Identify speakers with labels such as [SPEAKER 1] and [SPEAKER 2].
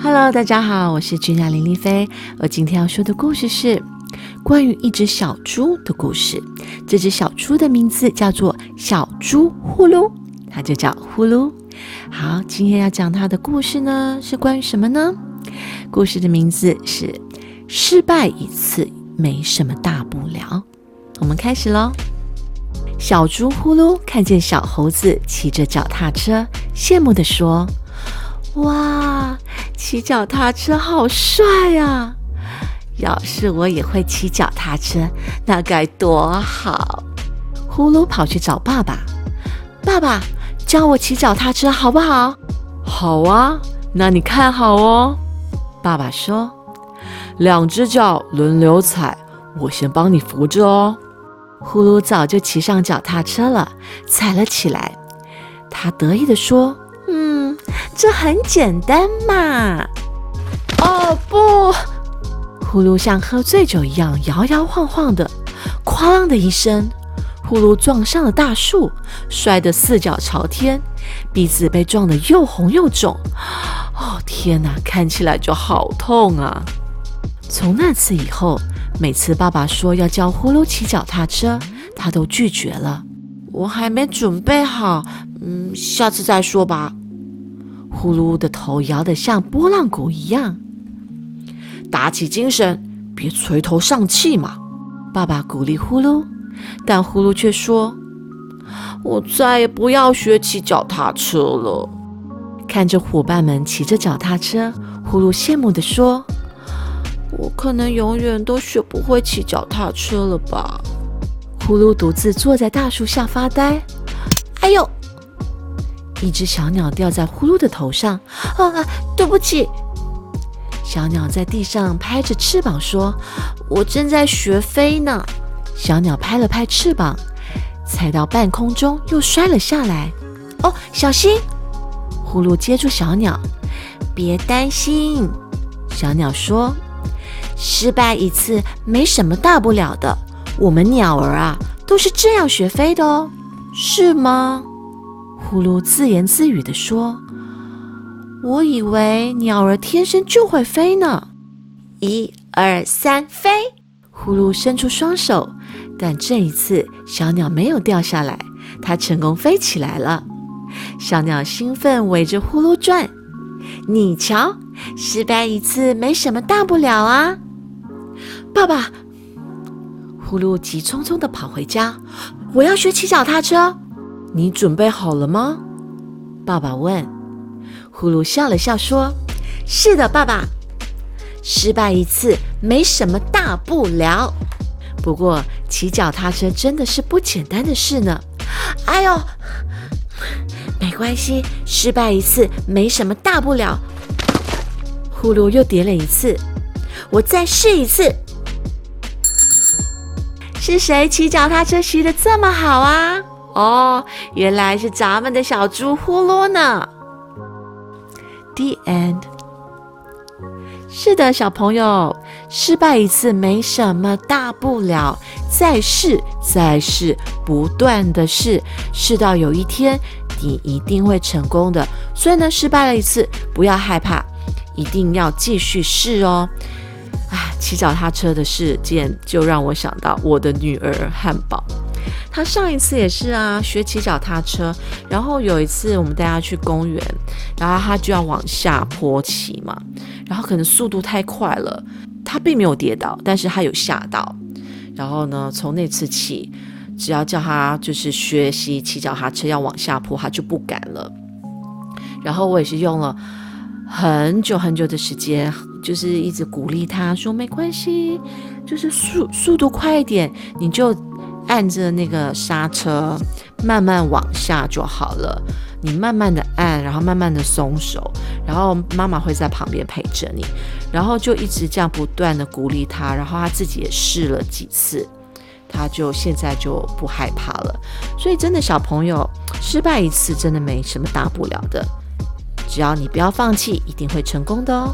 [SPEAKER 1] Hello，大家好，我是君雅林丽菲。我今天要说的故事是关于一只小猪的故事。这只小猪的名字叫做小猪呼噜，它就叫呼噜。好，今天要讲它的故事呢，是关于什么呢？故事的名字是失败一次没什么大不了。我们开始喽。小猪呼噜看见小猴子骑着脚踏车，羡慕地说：“哇！”骑脚踏车好帅啊！要是我也会骑脚踏车，那该多好！呼噜跑去找爸爸，爸爸教我骑脚踏车好不好？
[SPEAKER 2] 好啊，那你看好哦。
[SPEAKER 1] 爸爸说：“
[SPEAKER 2] 两只脚轮流踩，我先帮你扶着哦。”
[SPEAKER 1] 呼噜早就骑上脚踏车了，踩了起来。他得意地说。这很简单嘛！
[SPEAKER 2] 哦不！
[SPEAKER 1] 呼噜像喝醉酒一样摇摇晃晃的，哐啷的一声，呼噜撞上了大树，摔得四脚朝天，鼻子被撞得又红又肿。哦天哪，看起来就好痛啊！从那次以后，每次爸爸说要教呼噜骑脚踏车，他都拒绝了。
[SPEAKER 3] 我还没准备好，嗯，下次再说吧。
[SPEAKER 1] 呼噜的头摇得像拨浪鼓一样，
[SPEAKER 3] 打起精神，别垂头丧气嘛！
[SPEAKER 1] 爸爸鼓励呼噜，但呼噜却说：“
[SPEAKER 3] 我再也不要学骑脚踏车了。”
[SPEAKER 1] 看着伙伴们骑着脚踏车，呼噜羡慕地说：“
[SPEAKER 3] 我可能永远都学不会骑脚踏车了吧？”
[SPEAKER 1] 呼噜独自坐在大树下发呆。哎呦！一只小鸟掉在呼噜的头上，
[SPEAKER 3] 啊，对不起。
[SPEAKER 1] 小鸟在地上拍着翅膀说：“
[SPEAKER 3] 我正在学飞呢。”
[SPEAKER 1] 小鸟拍了拍翅膀，踩到半空中，又摔了下来。
[SPEAKER 3] 哦，小心！
[SPEAKER 1] 呼噜接住小鸟，
[SPEAKER 3] 别担心。
[SPEAKER 1] 小鸟说：“
[SPEAKER 3] 失败一次没什么大不了的，我们鸟儿啊，都是这样学飞的哦，是吗？”
[SPEAKER 1] 呼噜自言自语地说：“我以为鸟儿天生就会飞呢。”
[SPEAKER 3] 一二三，飞！
[SPEAKER 1] 呼噜伸出双手，但这一次小鸟没有掉下来，它成功飞起来了。小鸟兴奋围着呼噜转。
[SPEAKER 3] 你瞧，失败一次没什么大不了啊！
[SPEAKER 1] 爸爸，呼噜急匆匆地跑回家，我要学骑脚踏车。
[SPEAKER 2] 你准备好了吗？
[SPEAKER 1] 爸爸问。呼噜笑了笑说：“是的，爸爸。失败一次没什么大不了，不过骑脚踏车真的是不简单的事呢。”
[SPEAKER 3] 哎呦，没关系，失败一次没什么大不了。
[SPEAKER 1] 呼噜又叠了一次，
[SPEAKER 3] 我再试一次。是谁骑脚踏车骑的这么好啊？哦，原来是咱们的小猪呼噜呢。
[SPEAKER 1] The end。是的，小朋友，失败一次没什么大不了，再试，再试，不断的试，试到有一天你一定会成功的。所以呢，失败了一次，不要害怕，一定要继续试哦。啊，骑脚踏车的事件就让我想到我的女儿汉堡。他上一次也是啊，学骑脚踏车，然后有一次我们带他去公园，然后他就要往下坡骑嘛，然后可能速度太快了，他并没有跌倒，但是他有吓到，然后呢，从那次起，只要叫他就是学习骑脚踏车要往下坡，他就不敢了。然后我也是用了很久很久的时间，就是一直鼓励他说没关系，就是速速度快一点，你就。按着那个刹车，慢慢往下就好了。你慢慢的按，然后慢慢的松手，然后妈妈会在旁边陪着你，然后就一直这样不断的鼓励他，然后他自己也试了几次，他就现在就不害怕了。所以真的小朋友失败一次真的没什么大不了的，只要你不要放弃，一定会成功的哦。